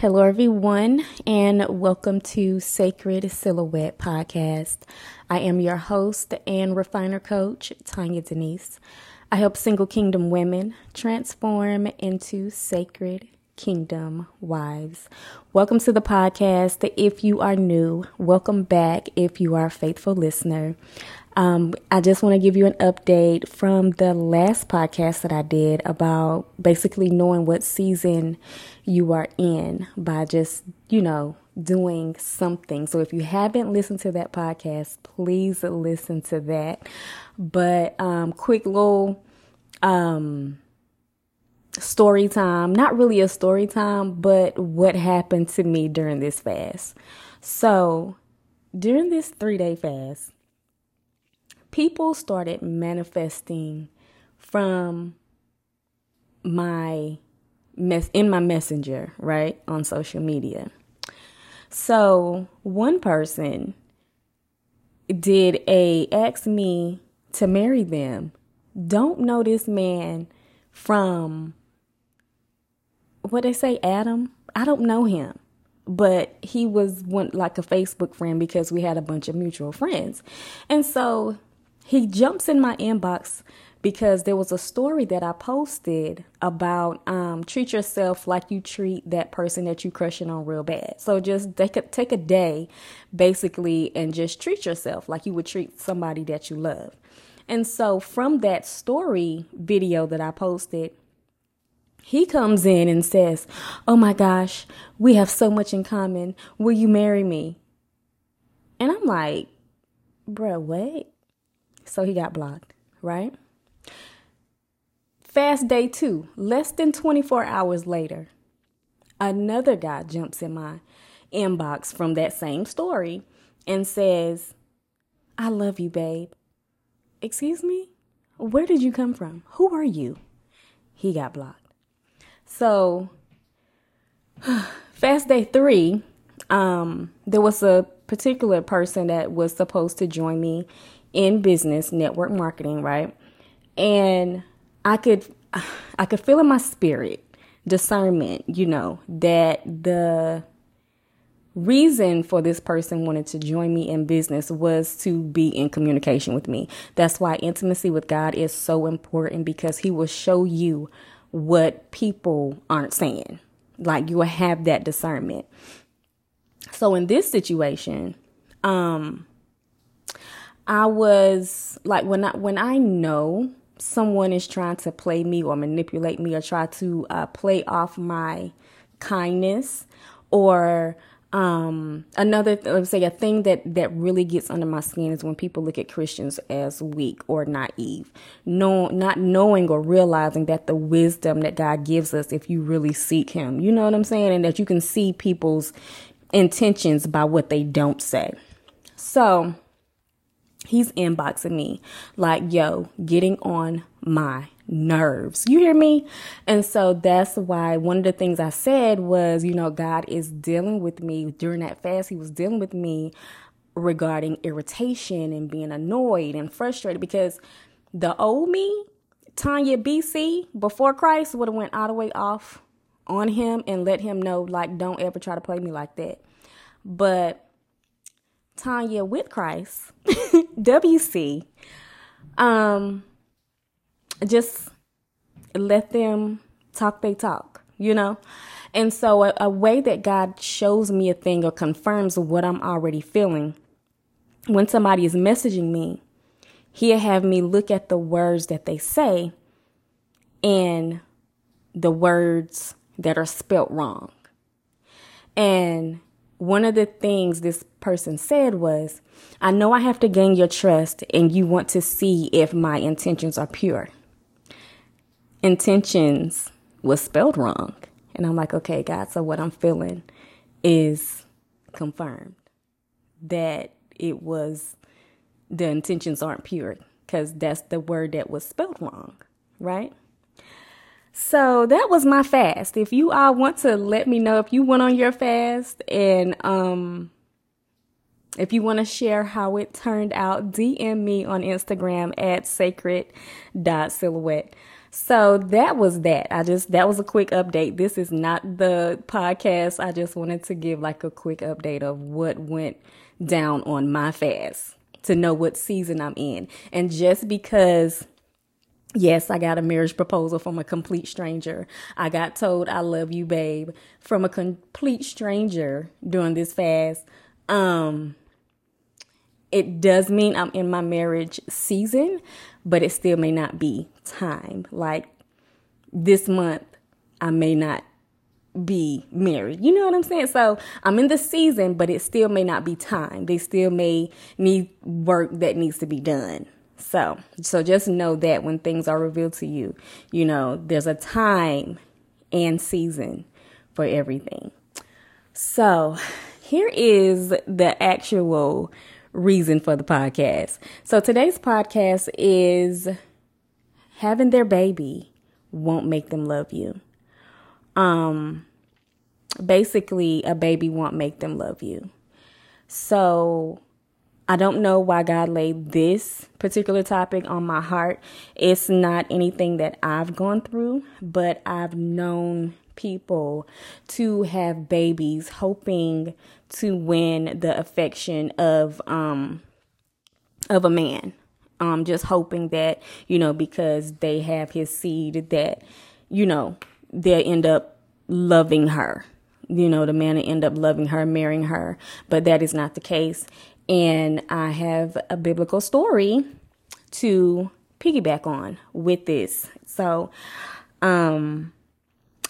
Hello, everyone, and welcome to Sacred Silhouette Podcast. I am your host and refiner coach, Tonya Denise. I help single kingdom women transform into sacred kingdom wives. Welcome to the podcast. If you are new, welcome back if you are a faithful listener. Um, I just want to give you an update from the last podcast that I did about basically knowing what season you are in by just, you know, doing something. So if you haven't listened to that podcast, please listen to that. But um, quick little um, story time, not really a story time, but what happened to me during this fast. So during this three day fast, people started manifesting from my mess in my messenger, right? On social media. So, one person did a ask me to marry them. Don't know this man from what they say Adam. I don't know him but he was one like a Facebook friend because we had a bunch of mutual friends. And so he jumps in my inbox because there was a story that I posted about um, treat yourself like you treat that person that you crushing on real bad. So just take a, take a day, basically, and just treat yourself like you would treat somebody that you love. And so from that story video that I posted, he comes in and says, "Oh my gosh, we have so much in common. Will you marry me?" And I'm like, "Bruh, what?" So he got blocked, right? Fast day two, less than 24 hours later, another guy jumps in my inbox from that same story and says, I love you, babe. Excuse me? Where did you come from? Who are you? He got blocked. So, fast day three, um, there was a particular person that was supposed to join me in business, network marketing, right? And I could I could feel in my spirit discernment, you know, that the reason for this person wanted to join me in business was to be in communication with me. That's why intimacy with God is so important because he will show you what people aren't saying. Like you will have that discernment. So in this situation, um I was like when I when I know someone is trying to play me or manipulate me or try to uh, play off my kindness or um, another let's say a thing that that really gets under my skin is when people look at Christians as weak or naive, no, not knowing or realizing that the wisdom that God gives us if you really seek Him, you know what I'm saying, and that you can see people's intentions by what they don't say. So he's inboxing me like, yo, getting on my nerves. You hear me? And so that's why one of the things I said was, you know, God is dealing with me during that fast. He was dealing with me regarding irritation and being annoyed and frustrated because the old me, Tonya BC, before Christ would have went all the way off on him and let him know like don't ever try to play me like that. But Tonya with Christ, WC, um, just let them talk they talk, you know? And so a, a way that God shows me a thing or confirms what I'm already feeling, when somebody is messaging me, he'll have me look at the words that they say and the words that are spelt wrong. And one of the things this person said was, I know I have to gain your trust and you want to see if my intentions are pure. Intentions was spelled wrong. And I'm like, okay, God, so what I'm feeling is confirmed that it was the intentions aren't pure because that's the word that was spelled wrong, right? So that was my fast. If you all want to let me know if you went on your fast and um if you want to share how it turned out, DM me on Instagram at sacred.silhouette. So that was that. I just, that was a quick update. This is not the podcast. I just wanted to give like a quick update of what went down on my fast to know what season I'm in. And just because Yes, I got a marriage proposal from a complete stranger. I got told I love you, babe, from a complete stranger during this fast. Um, it does mean I'm in my marriage season, but it still may not be time. Like this month, I may not be married. You know what I'm saying? So I'm in the season, but it still may not be time. They still may need work that needs to be done. So, so just know that when things are revealed to you, you know, there's a time and season for everything. So, here is the actual reason for the podcast. So, today's podcast is having their baby won't make them love you. Um basically a baby won't make them love you. So, I don't know why God laid this particular topic on my heart. It's not anything that I've gone through, but I've known people to have babies hoping to win the affection of um of a man. Um just hoping that, you know, because they have his seed that, you know, they'll end up loving her. You know, the man will end up loving her, marrying her, but that is not the case and I have a biblical story to piggyback on with this. So, um,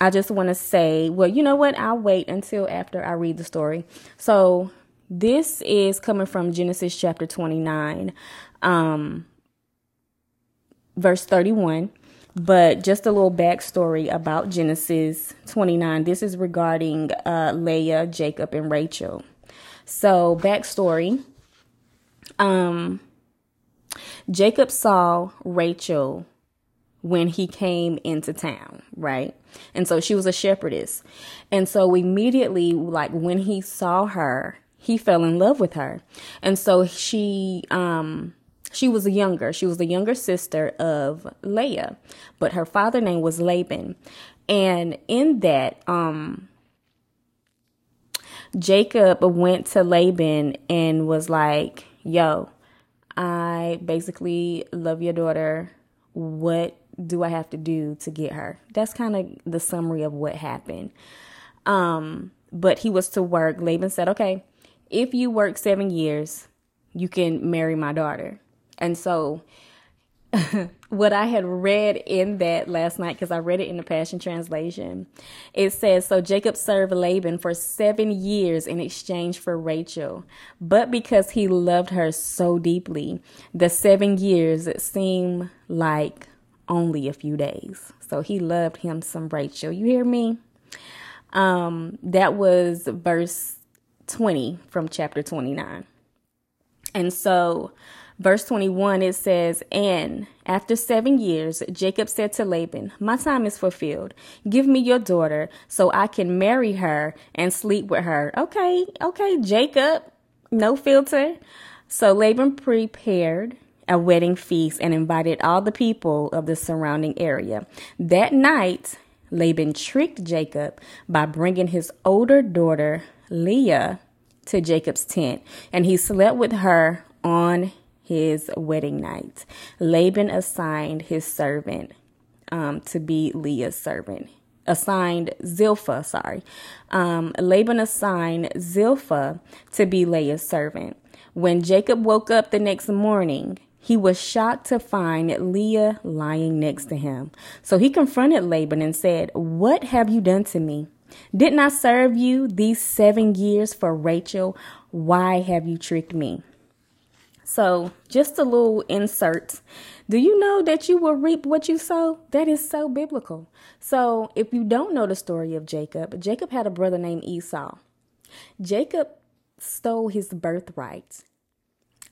I just want to say, well, you know what? I'll wait until after I read the story. So, this is coming from Genesis chapter 29, um, verse 31. But just a little backstory about Genesis 29. This is regarding uh, Leah, Jacob, and Rachel. So, backstory um, Jacob saw Rachel when he came into town, right? And so she was a shepherdess. And so immediately, like when he saw her, he fell in love with her. And so she, um, she was a younger. She was the younger sister of Leah, but her father name was Laban. And in that, um, Jacob went to Laban and was like, Yo, I basically love your daughter. What do I have to do to get her? That's kind of the summary of what happened. Um, but he was to work. Laban said, Okay, if you work seven years, you can marry my daughter. And so what I had read in that last night, because I read it in the Passion Translation, it says So Jacob served Laban for seven years in exchange for Rachel. But because he loved her so deeply, the seven years seemed like only a few days. So he loved him some Rachel. You hear me? Um, that was verse 20 from chapter 29. And so Verse 21, it says, And after seven years, Jacob said to Laban, My time is fulfilled. Give me your daughter so I can marry her and sleep with her. Okay, okay, Jacob, no filter. So Laban prepared a wedding feast and invited all the people of the surrounding area. That night, Laban tricked Jacob by bringing his older daughter, Leah, to Jacob's tent, and he slept with her on his wedding night. Laban assigned his servant um, to be Leah's servant. Assigned Zilpah, sorry. Um, Laban assigned Zilpah to be Leah's servant. When Jacob woke up the next morning, he was shocked to find Leah lying next to him. So he confronted Laban and said, What have you done to me? Didn't I serve you these seven years for Rachel? Why have you tricked me? So, just a little insert. Do you know that you will reap what you sow? That is so biblical. So, if you don't know the story of Jacob, Jacob had a brother named Esau. Jacob stole his birthright.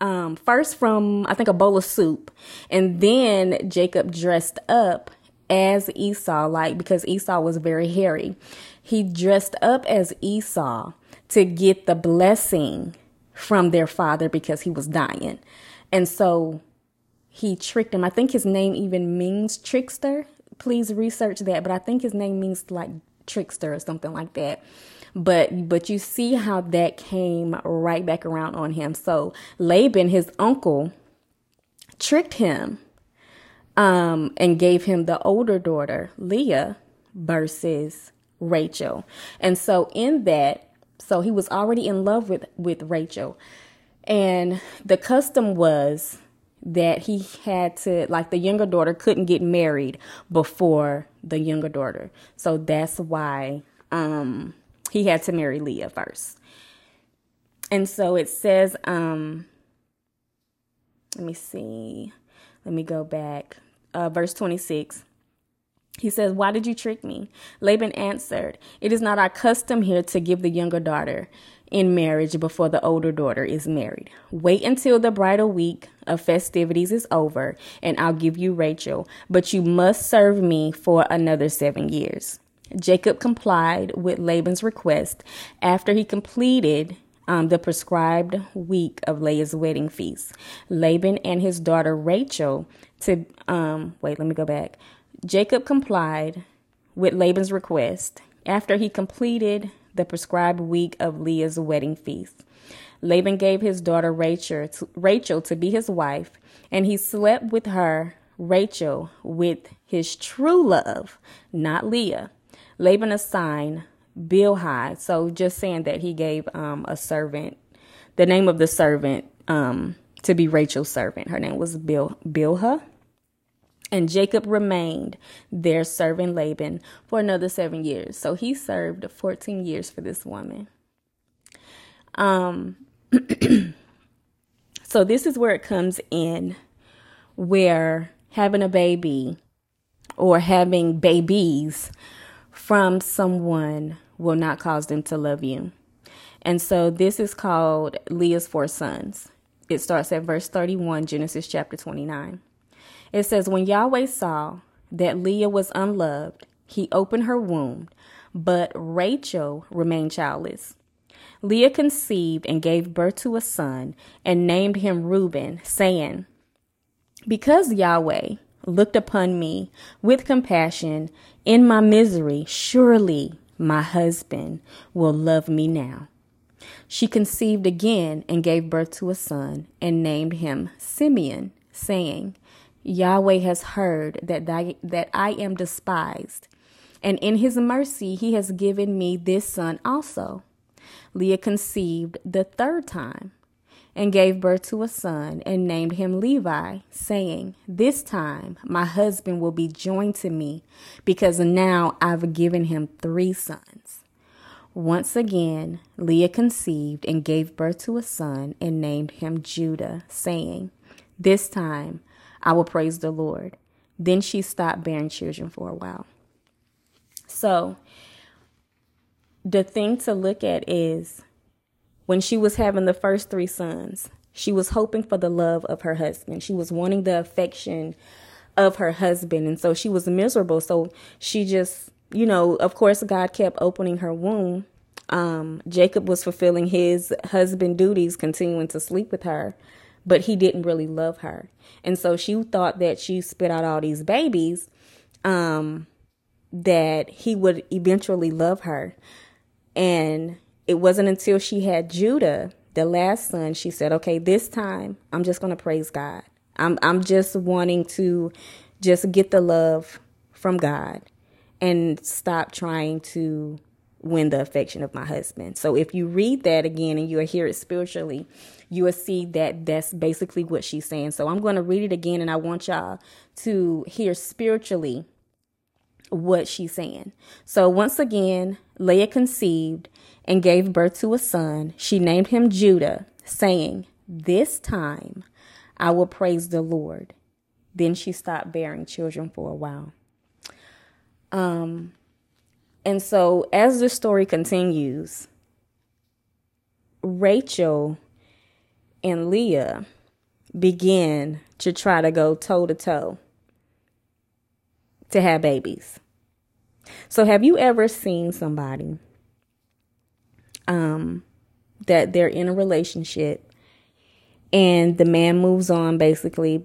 Um, first from I think a bowl of soup, and then Jacob dressed up as Esau, like because Esau was very hairy. He dressed up as Esau to get the blessing from their father because he was dying. And so he tricked him. I think his name even means trickster. please research that. But I think his name means like trickster or something like that. But but you see how that came right back around on him. So Laban, his uncle, tricked him um, and gave him the older daughter, Leah, versus Rachel. And so in that, so he was already in love with with Rachel. And the custom was that he had to like the younger daughter couldn't get married before the younger daughter. So that's why um he had to marry Leah first. And so it says um let me see. Let me go back. Uh, verse 26. He says, Why did you trick me? Laban answered, It is not our custom here to give the younger daughter in marriage before the older daughter is married. Wait until the bridal week of festivities is over, and I'll give you Rachel, but you must serve me for another seven years. Jacob complied with Laban's request after he completed um, the prescribed week of Leah's wedding feast. Laban and his daughter Rachel to um, wait, let me go back. Jacob complied with Laban's request after he completed the prescribed week of Leah's wedding feast. Laban gave his daughter Rachel to, Rachel to be his wife, and he slept with her, Rachel, with his true love, not Leah. Laban assigned Bilhah, so just saying that he gave um, a servant, the name of the servant, um, to be Rachel's servant. Her name was Bil Bilhah. And Jacob remained there serving Laban for another seven years. So he served 14 years for this woman. Um, so this is where it comes in where having a baby or having babies from someone will not cause them to love you. And so this is called Leah's four sons. It starts at verse 31, Genesis chapter 29. It says, When Yahweh saw that Leah was unloved, he opened her womb, but Rachel remained childless. Leah conceived and gave birth to a son and named him Reuben, saying, Because Yahweh looked upon me with compassion in my misery, surely my husband will love me now. She conceived again and gave birth to a son and named him Simeon, saying, Yahweh has heard that, that I am despised, and in his mercy he has given me this son also. Leah conceived the third time and gave birth to a son and named him Levi, saying, This time my husband will be joined to me, because now I've given him three sons. Once again, Leah conceived and gave birth to a son and named him Judah, saying, This time I will praise the Lord. Then she stopped bearing children for a while. So, the thing to look at is when she was having the first three sons, she was hoping for the love of her husband. She was wanting the affection of her husband. And so she was miserable. So she just, you know, of course, God kept opening her womb. Um, Jacob was fulfilling his husband duties, continuing to sleep with her but he didn't really love her. And so she thought that she spit out all these babies, um, that he would eventually love her. And it wasn't until she had Judah, the last son, she said, okay, this time I'm just going to praise God. I'm, I'm just wanting to just get the love from God and stop trying to win the affection of my husband. So if you read that again and you hear it spiritually, you will see that that's basically what she's saying. So I'm going to read it again and I want y'all to hear spiritually what she's saying. So once again, Leah conceived and gave birth to a son. She named him Judah, saying, This time I will praise the Lord. Then she stopped bearing children for a while. Um, and so as the story continues, Rachel and Leah begin to try to go toe to toe to have babies. So have you ever seen somebody um that they're in a relationship and the man moves on basically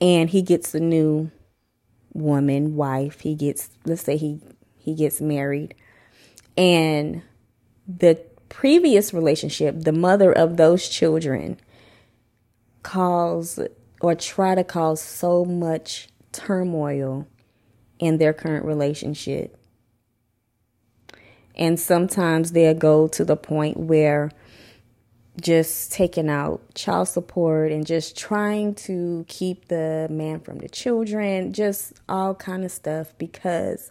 and he gets a new woman, wife, he gets let's say he he gets married and the previous relationship, the mother of those children cause or try to cause so much turmoil in their current relationship. And sometimes they'll go to the point where just taking out child support and just trying to keep the man from the children, just all kind of stuff because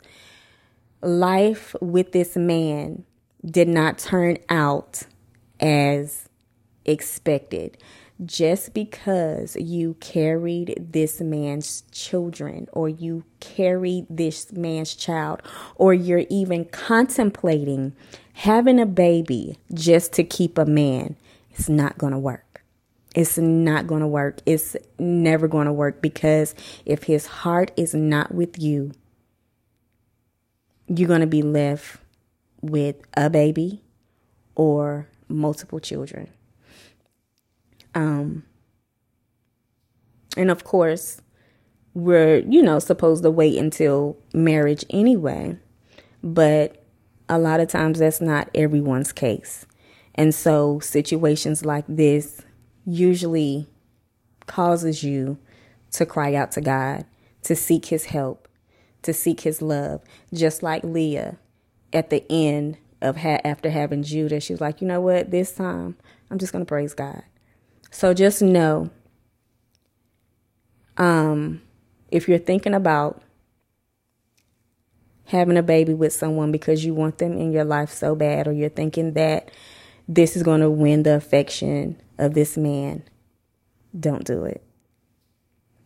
life with this man did not turn out as expected just because you carried this man's children or you carried this man's child or you're even contemplating having a baby just to keep a man, it's not going to work. It's not going to work. It's never going to work because if his heart is not with you, you're going to be left with a baby or multiple children. Um, and of course, we're, you know, supposed to wait until marriage anyway. But a lot of times that's not everyone's case. And so situations like this usually causes you to cry out to God, to seek his help, to seek his love, just like Leah at the end of ha- after having Judah, she was like, "You know what? This time I'm just going to praise God." So just know um, if you're thinking about having a baby with someone because you want them in your life so bad, or you're thinking that this is going to win the affection of this man, don't do it.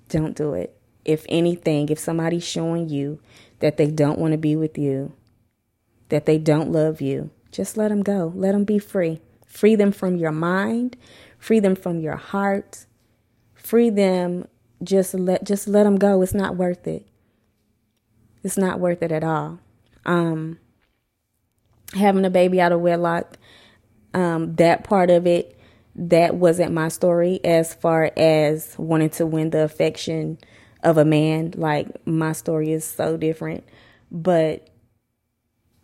Don't do it. If anything, if somebody's showing you that they don't want to be with you, that they don't love you, just let them go. Let them be free. Free them from your mind, free them from your heart, free them. Just let just let them go. It's not worth it. It's not worth it at all. Um, having a baby out of wedlock, um, that part of it, that wasn't my story as far as wanting to win the affection of a man. Like my story is so different, but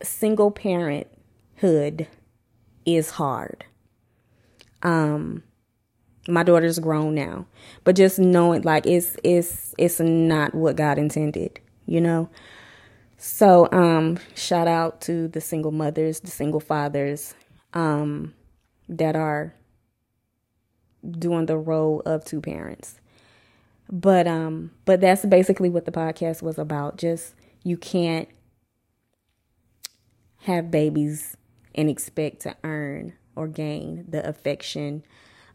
single parenthood is hard. Um, my daughter's grown now but just knowing like it's it's it's not what god intended you know so um shout out to the single mothers the single fathers um that are doing the role of two parents but um but that's basically what the podcast was about just you can't have babies and expect to earn or gain the affection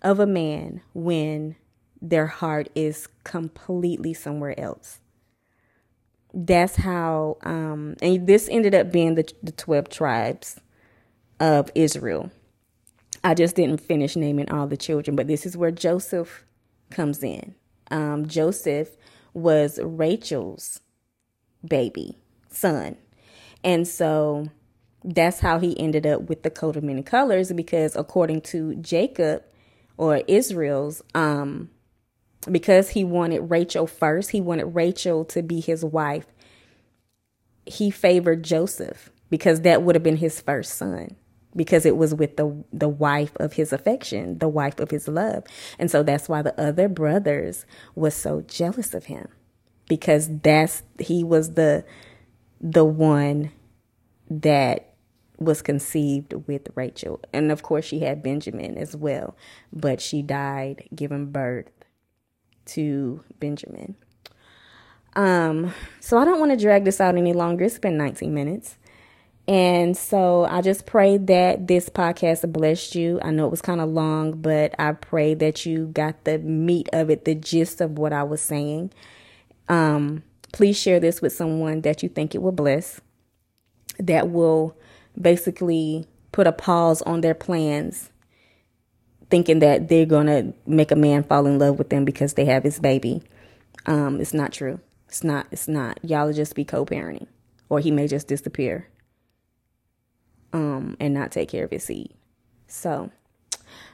of a man when their heart is completely somewhere else. That's how, um, and this ended up being the, the 12 tribes of Israel. I just didn't finish naming all the children, but this is where Joseph comes in. Um, Joseph was Rachel's baby son. And so that's how he ended up with the coat of many colors because according to Jacob, or Israel's um because he wanted Rachel first, he wanted Rachel to be his wife. He favored Joseph because that would have been his first son because it was with the the wife of his affection, the wife of his love. And so that's why the other brothers was so jealous of him because that's he was the the one that was conceived with Rachel. And of course, she had Benjamin as well, but she died giving birth to Benjamin. Um, so I don't want to drag this out any longer. It's been 19 minutes. And so I just pray that this podcast blessed you. I know it was kind of long, but I pray that you got the meat of it, the gist of what I was saying. Um, please share this with someone that you think it will bless, that will basically put a pause on their plans, thinking that they're going to make a man fall in love with them because they have his baby. Um, it's not true. It's not. It's not. Y'all just be co-parenting, or he may just disappear, um, and not take care of his seed. So,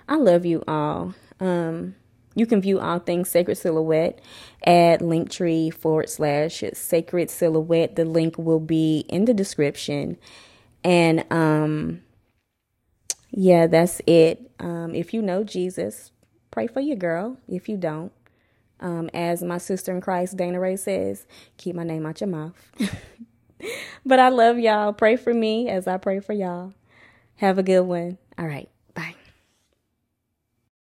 I love you all. Um, you can view all things Sacred Silhouette at linktree forward slash Sacred Silhouette. The link will be in the description. And um, yeah, that's it. Um, if you know Jesus, pray for your girl. If you don't, um, as my sister in Christ, Dana Ray says, keep my name out your mouth. but I love y'all. Pray for me as I pray for y'all. Have a good one. All right.